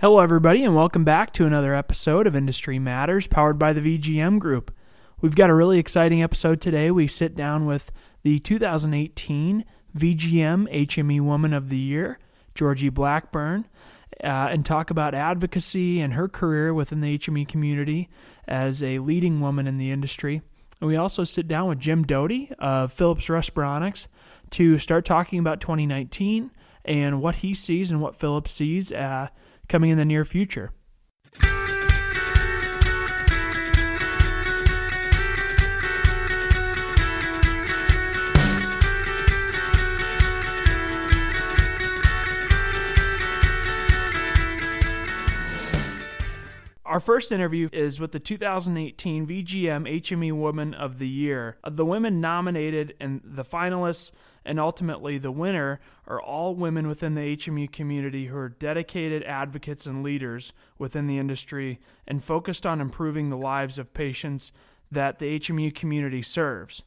Hello, everybody, and welcome back to another episode of Industry Matters powered by the VGM Group. We've got a really exciting episode today. We sit down with the 2018 VGM HME Woman of the Year, Georgie Blackburn, uh, and talk about advocacy and her career within the HME community as a leading woman in the industry. And we also sit down with Jim Doty of Philips Respironics to start talking about 2019 and what he sees and what Philips sees uh, coming in the near future. Our first interview is with the 2018 VGM HME Woman of the Year. The women nominated and the finalists and ultimately the winner are all women within the HME community who are dedicated advocates and leaders within the industry and focused on improving the lives of patients that the HME community serves.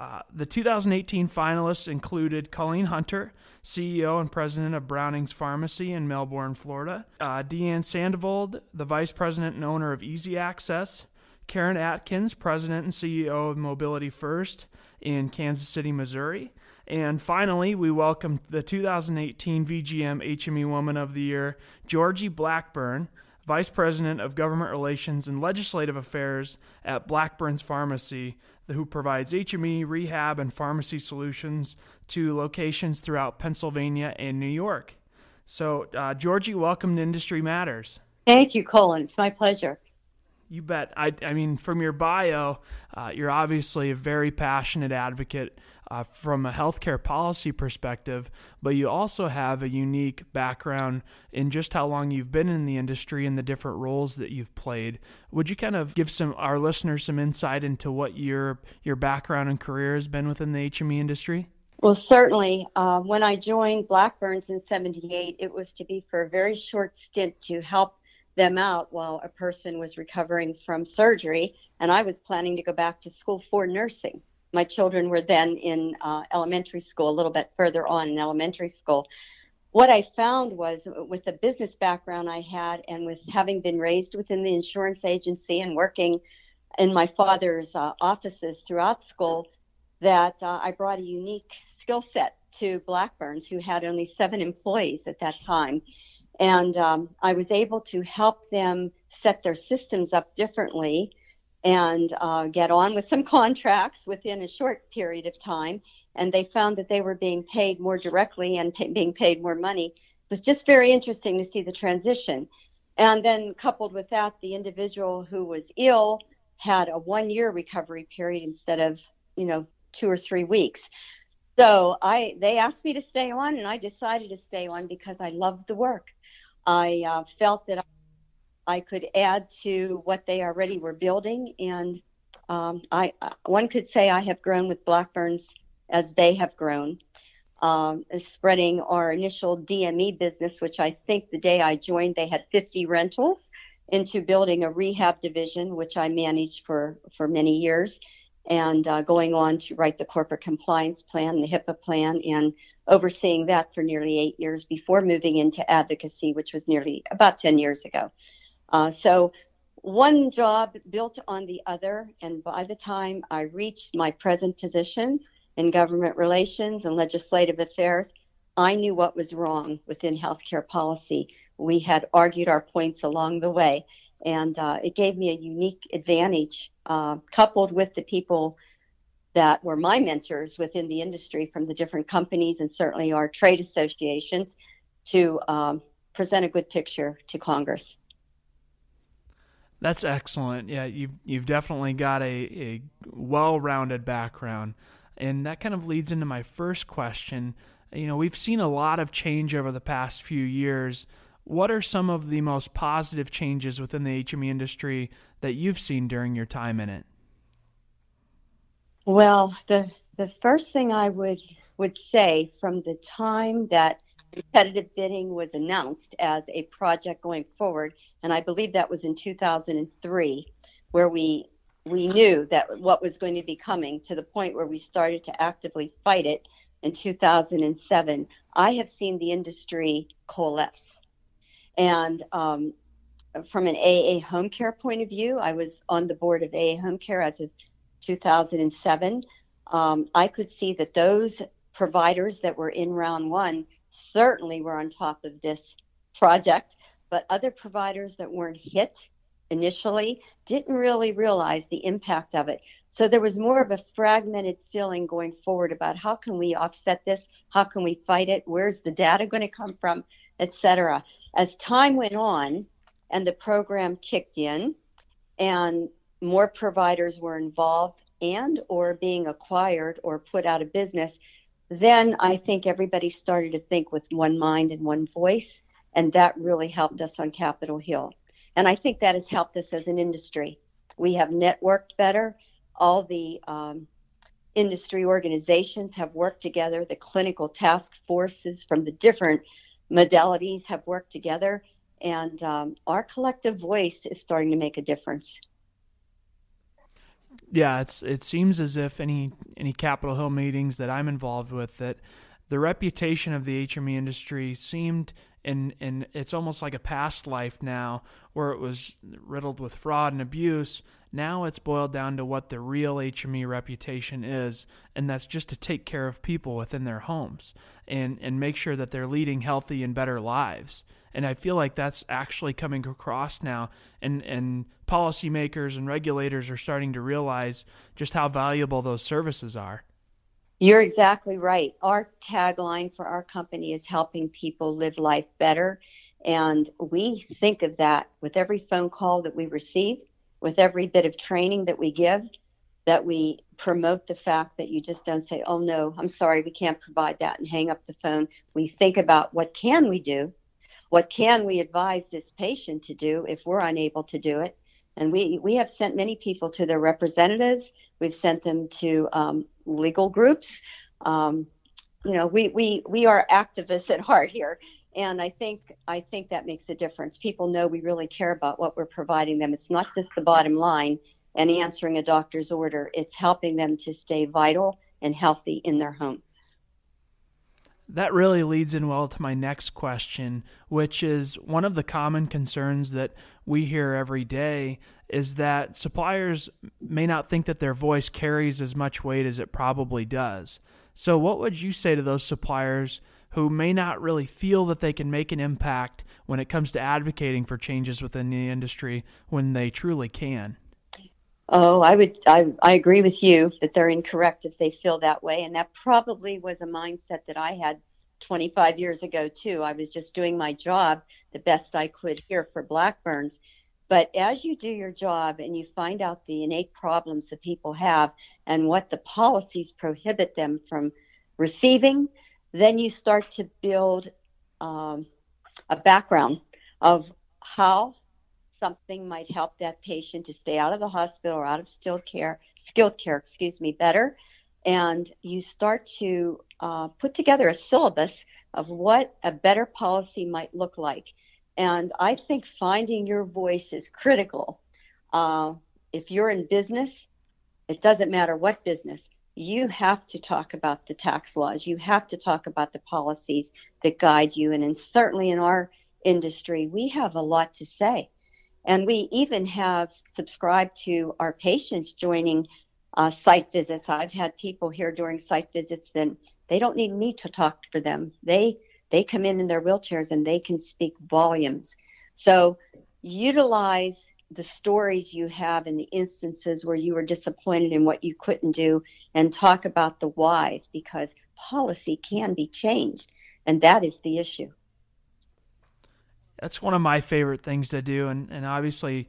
Uh, the 2018 finalists included Colleen Hunter, CEO and president of Browning's Pharmacy in Melbourne, Florida, uh, Deanne Sandoval, the vice president and owner of Easy Access, Karen Atkins, president and CEO of Mobility First in Kansas City, Missouri, and finally, we welcome the 2018 VGM HME Woman of the Year, Georgie Blackburn, Vice President of Government Relations and Legislative Affairs at Blackburn's Pharmacy, who provides HME, rehab, and pharmacy solutions to locations throughout Pennsylvania and New York. So, uh, Georgie, welcome to Industry Matters. Thank you, Colin. It's my pleasure. You bet. I, I mean, from your bio, uh, you're obviously a very passionate advocate uh, from a healthcare policy perspective, but you also have a unique background in just how long you've been in the industry and the different roles that you've played. Would you kind of give some our listeners some insight into what your your background and career has been within the HME industry? Well, certainly. Uh, when I joined Blackburns in '78, it was to be for a very short stint to help them out while a person was recovering from surgery, and I was planning to go back to school for nursing my children were then in uh, elementary school, a little bit further on in elementary school. What I found was with the business background I had and with having been raised within the insurance agency and working in my father's uh, offices throughout school, that uh, I brought a unique skill set to Blackburns, who had only seven employees at that time. And um, I was able to help them set their systems up differently and uh, get on with some contracts within a short period of time. And they found that they were being paid more directly and pay, being paid more money. It was just very interesting to see the transition. And then, coupled with that, the individual who was ill had a one year recovery period instead of, you know, two or three weeks. So I, they asked me to stay on, and I decided to stay on because I loved the work. I uh, felt that I could add to what they already were building. And um, I, one could say I have grown with Blackburns as they have grown, um, spreading our initial DME business, which I think the day I joined, they had 50 rentals, into building a rehab division, which I managed for, for many years, and uh, going on to write the corporate compliance plan, the HIPAA plan, and overseeing that for nearly eight years before moving into advocacy, which was nearly about 10 years ago. Uh, so one job built on the other, and by the time I reached my present position in government relations and legislative affairs, I knew what was wrong within healthcare policy. We had argued our points along the way, and uh, it gave me a unique advantage, uh, coupled with the people that were my mentors within the industry from the different companies and certainly our trade associations to um, present a good picture to Congress. That's excellent. Yeah, you've you've definitely got a, a well-rounded background, and that kind of leads into my first question. You know, we've seen a lot of change over the past few years. What are some of the most positive changes within the HME industry that you've seen during your time in it? Well, the the first thing I would would say from the time that competitive bidding was announced as a project going forward, and I believe that was in 2003, where we we knew that what was going to be coming to the point where we started to actively fight it in 2007. I have seen the industry coalesce, And um, from an AA home care point of view, I was on the board of AA home care as of 2007. Um, I could see that those providers that were in round one certainly were on top of this project, but other providers that weren't hit initially didn't really realize the impact of it. So there was more of a fragmented feeling going forward about how can we offset this? How can we fight it? Where's the data going to come from, etc. As time went on and the program kicked in and more providers were involved and or being acquired or put out of business, then I think everybody started to think with one mind and one voice, and that really helped us on Capitol Hill. And I think that has helped us as an industry. We have networked better. All the um, industry organizations have worked together. The clinical task forces from the different modalities have worked together. And um, our collective voice is starting to make a difference. Yeah, it's it seems as if any any Capitol Hill meetings that I'm involved with that the reputation of the HME industry seemed and and it's almost like a past life now where it was riddled with fraud and abuse. Now it's boiled down to what the real HME reputation is and that's just to take care of people within their homes and and make sure that they're leading healthy and better lives and I feel like that's actually coming across now and and policymakers and regulators are starting to realize just how valuable those services are you're exactly right. Our tagline for our company is helping people live life better. And we think of that with every phone call that we receive, with every bit of training that we give, that we promote the fact that you just don't say, oh no, I'm sorry, we can't provide that and hang up the phone. We think about what can we do? What can we advise this patient to do if we're unable to do it? And we, we have sent many people to their representatives. We've sent them to um, legal groups. Um, you know, we, we, we are activists at heart here. And I think I think that makes a difference. People know we really care about what we're providing them. It's not just the bottom line and answering a doctor's order. It's helping them to stay vital and healthy in their home. That really leads in well to my next question, which is one of the common concerns that we hear every day is that suppliers may not think that their voice carries as much weight as it probably does. So, what would you say to those suppliers who may not really feel that they can make an impact when it comes to advocating for changes within the industry when they truly can? Oh, I would I, I agree with you that they're incorrect if they feel that way and that probably was a mindset that I had 25 years ago too. I was just doing my job the best I could here for Blackburns. But as you do your job and you find out the innate problems that people have and what the policies prohibit them from receiving, then you start to build um, a background of how something might help that patient to stay out of the hospital or out of skilled care, skilled care, excuse me, better. And you start to uh, put together a syllabus of what a better policy might look like. And I think finding your voice is critical. Uh, if you're in business, it doesn't matter what business, you have to talk about the tax laws. You have to talk about the policies that guide you. And, and certainly in our industry, we have a lot to say. And we even have subscribed to our patients joining uh, site visits. I've had people here during site visits that they don't need me to talk for them. They they come in in their wheelchairs and they can speak volumes. So utilize the stories you have in the instances where you were disappointed in what you couldn't do and talk about the whys because policy can be changed and that is the issue that's one of my favorite things to do and, and obviously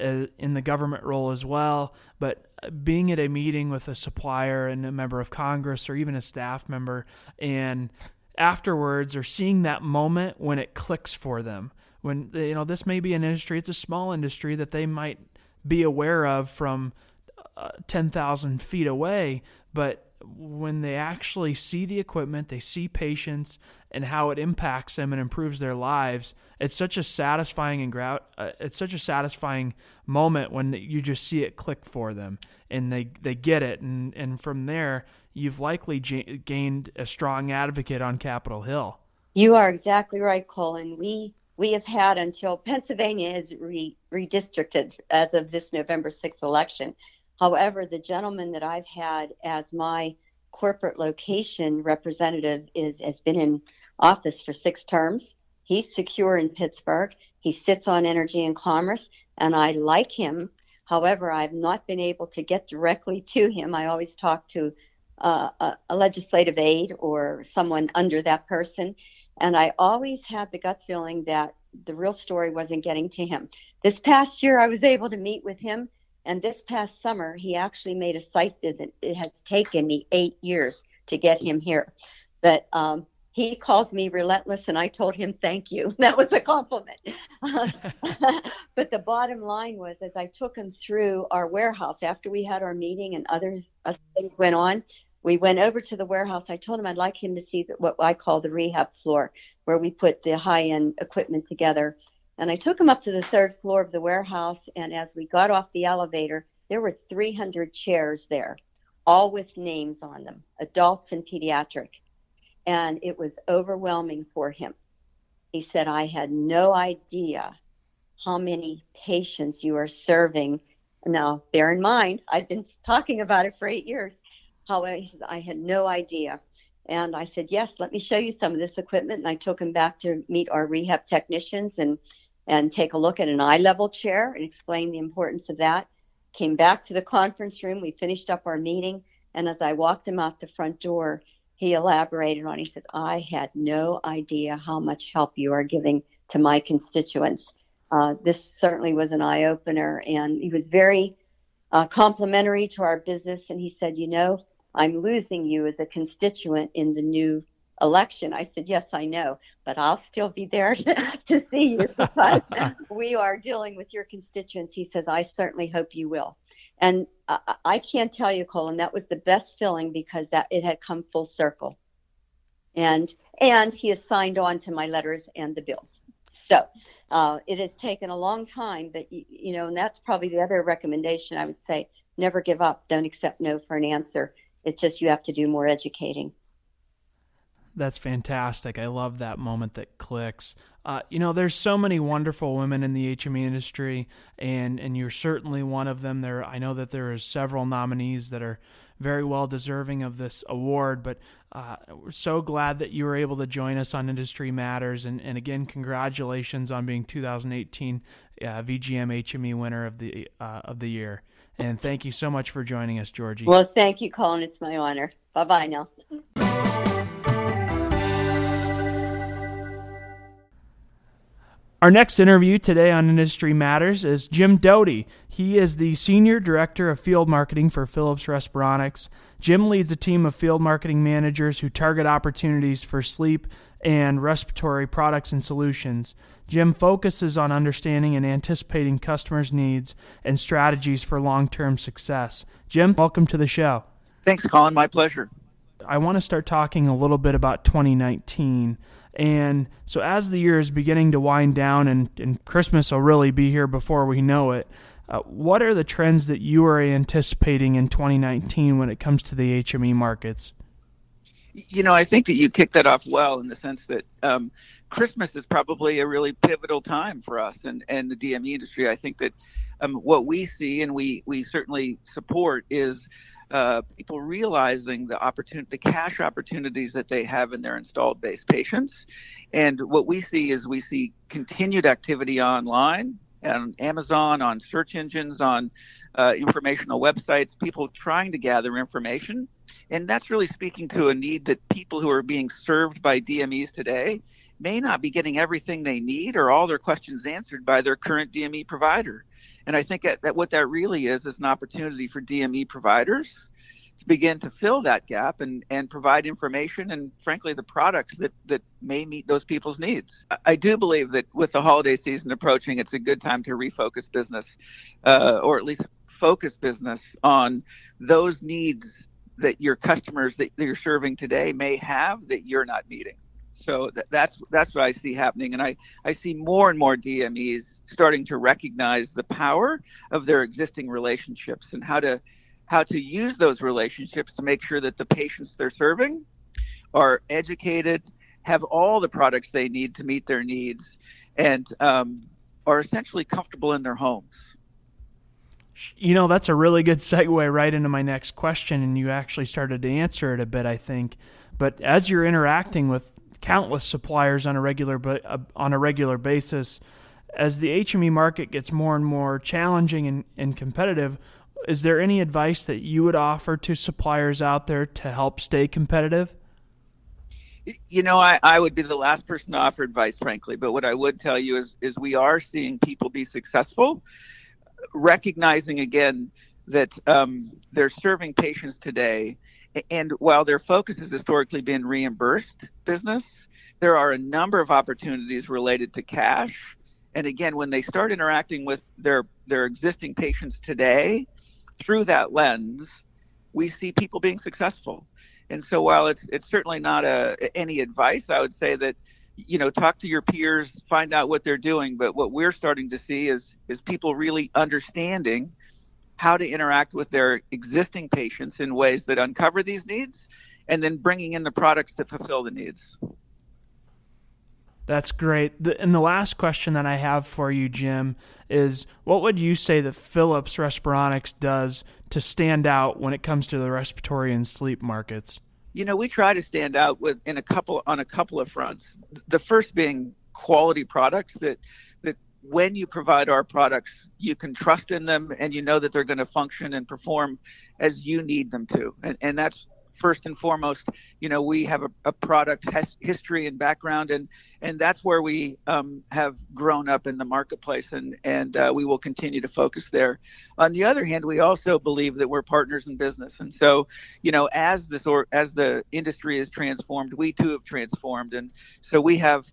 uh, in the government role as well but being at a meeting with a supplier and a member of congress or even a staff member and afterwards or seeing that moment when it clicks for them when you know this may be an industry it's a small industry that they might be aware of from uh, 10,000 feet away but when they actually see the equipment they see patients and how it impacts them and improves their lives it's such a satisfying and grout uh, it's such a satisfying moment when you just see it click for them and they they get it and and from there you've likely gained a strong advocate on Capitol Hill. You are exactly right, Colin. We we have had until Pennsylvania is re- redistricted as of this November 6th election. However, the gentleman that I've had as my corporate location representative is has been in office for six terms. He's secure in Pittsburgh. He sits on Energy and Commerce, and I like him. However, I've not been able to get directly to him. I always talk to uh, a, a legislative aide or someone under that person, and I always had the gut feeling that the real story wasn't getting to him. This past year, I was able to meet with him, and this past summer, he actually made a site visit. It has taken me eight years to get him here, but um, he calls me relentless and i told him thank you. That was a compliment. But the bottom line was as i took him through our warehouse after we had our meeting and other, other things went on we went over to the warehouse. I told him i'd like him to see what i call the rehab floor where we put the high end equipment together and i took him up to the third floor of the warehouse and as we got off the elevator there were 300 chairs there all with names on them adults and pediatric and it was overwhelming for him. He said, I had no idea how many patients you are serving. Now, bear in mind, I've been talking about it for eight years. However, I had no idea. And I said, Yes, let me show you some of this equipment. And I took him back to meet our rehab technicians and, and take a look at an eye level chair and explain the importance of that. Came back to the conference room. We finished up our meeting. And as I walked him out the front door, he elaborated on. He says, I had no idea how much help you are giving to my constituents. Uh, this certainly was an eye opener, and he was very uh, complimentary to our business. And he said, You know, I'm losing you as a constituent in the new election. I said, Yes, I know, but I'll still be there to see you because we are dealing with your constituents. He says, I certainly hope you will. And I, I can't tell you, Colin, that was the best feeling because that it had come full circle. And and he has signed on to my letters and the bills. So uh, it has taken a long time, but you, you know, and that's probably the other recommendation I would say: never give up. Don't accept no for an answer. It's just you have to do more educating. That's fantastic. I love that moment that clicks. Uh, you know, there's so many wonderful women in the HME industry, and and you're certainly one of them. There, I know that there are several nominees that are very well deserving of this award. But uh, we're so glad that you were able to join us on Industry Matters, and and again, congratulations on being 2018 uh, VGM HME winner of the uh, of the year. And thank you so much for joining us, Georgie. Well, thank you, Colin. It's my honor. Bye bye now. Our next interview today on Industry Matters is Jim Doty. He is the Senior Director of Field Marketing for Philips Respironics. Jim leads a team of field marketing managers who target opportunities for sleep and respiratory products and solutions. Jim focuses on understanding and anticipating customers' needs and strategies for long term success. Jim, welcome to the show. Thanks, Colin. My pleasure. I want to start talking a little bit about 2019. And so, as the year is beginning to wind down and, and Christmas will really be here before we know it, uh, what are the trends that you are anticipating in 2019 when it comes to the HME markets? You know, I think that you kicked that off well in the sense that um, Christmas is probably a really pivotal time for us and, and the DME industry. I think that um, what we see and we, we certainly support is uh, people realizing the opportunity, the cash opportunities that they have in their installed base patients. And what we see is we see continued activity online on Amazon, on search engines, on uh, informational websites, people trying to gather information. And that's really speaking to a need that people who are being served by DMEs today may not be getting everything they need or all their questions answered by their current DME provider. And I think that, that what that really is is an opportunity for DME providers to begin to fill that gap and, and provide information and frankly the products that, that may meet those people's needs. I do believe that with the holiday season approaching, it's a good time to refocus business, uh, or at least focus business on those needs that your customers that you're serving today may have that you're not meeting. So that's that's what I see happening, and I, I see more and more DMEs starting to recognize the power of their existing relationships and how to how to use those relationships to make sure that the patients they're serving are educated, have all the products they need to meet their needs, and um, are essentially comfortable in their homes. You know, that's a really good segue right into my next question, and you actually started to answer it a bit, I think. But as you're interacting with countless suppliers on a regular uh, on a regular basis, as the HME market gets more and more challenging and, and competitive, is there any advice that you would offer to suppliers out there to help stay competitive? You know, I, I would be the last person to offer advice, frankly. But what I would tell you is, is we are seeing people be successful, recognizing again that um, they're serving patients today. And while their focus has historically been reimbursed business, there are a number of opportunities related to cash. And again, when they start interacting with their their existing patients today, through that lens, we see people being successful. And so while it's it's certainly not a any advice, I would say that you know talk to your peers, find out what they're doing. But what we're starting to see is is people really understanding how to interact with their existing patients in ways that uncover these needs, and then bringing in the products that fulfill the needs. That's great. And the last question that I have for you, Jim, is what would you say that Philips Respironics does to stand out when it comes to the respiratory and sleep markets? You know, we try to stand out with in a couple on a couple of fronts. The first being quality products that when you provide our products, you can trust in them and you know that they're going to function and perform as you need them to. And, and that's first and foremost, you know, we have a, a product has, history and background, and and that's where we um, have grown up in the marketplace, and and uh, we will continue to focus there. On the other hand, we also believe that we're partners in business, and so, you know, as this or as the industry is transformed, we too have transformed, and so we have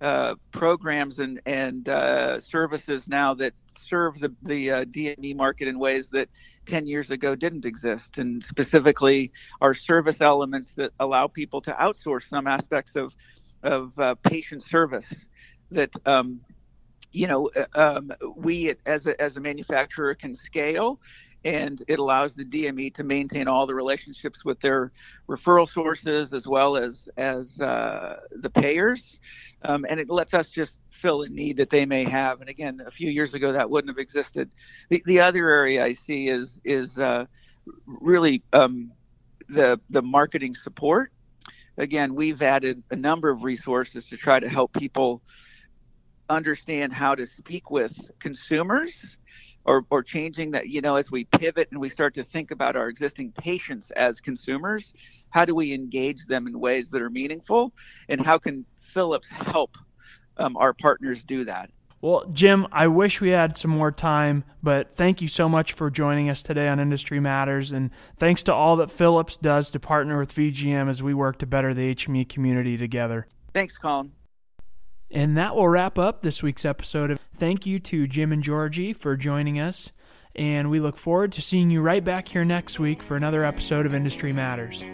uh, programs and and uh, services now that serve the the uh, DME market in ways that 10 years ago didn't exist, and specifically our service elements that allow people to outsource some aspects of of uh, patient service that um, you know uh, um, we as a, as a manufacturer can scale and it allows the DME to maintain all the relationships with their referral sources as well as as uh, the payers, um, and it lets us just fill a need that they may have. And again, a few years ago that wouldn't have existed. The the other area I see is is uh, really um, the the marketing support. Again, we've added a number of resources to try to help people understand how to speak with consumers or, or changing that, you know, as we pivot and we start to think about our existing patients as consumers, how do we engage them in ways that are meaningful? And how can Philips help um, our partners do that? Well, Jim, I wish we had some more time, but thank you so much for joining us today on Industry Matters. And thanks to all that Philips does to partner with VGM as we work to better the HME community together. Thanks, Colin. And that will wrap up this week's episode. Of Thank you to Jim and Georgie for joining us. And we look forward to seeing you right back here next week for another episode of Industry Matters.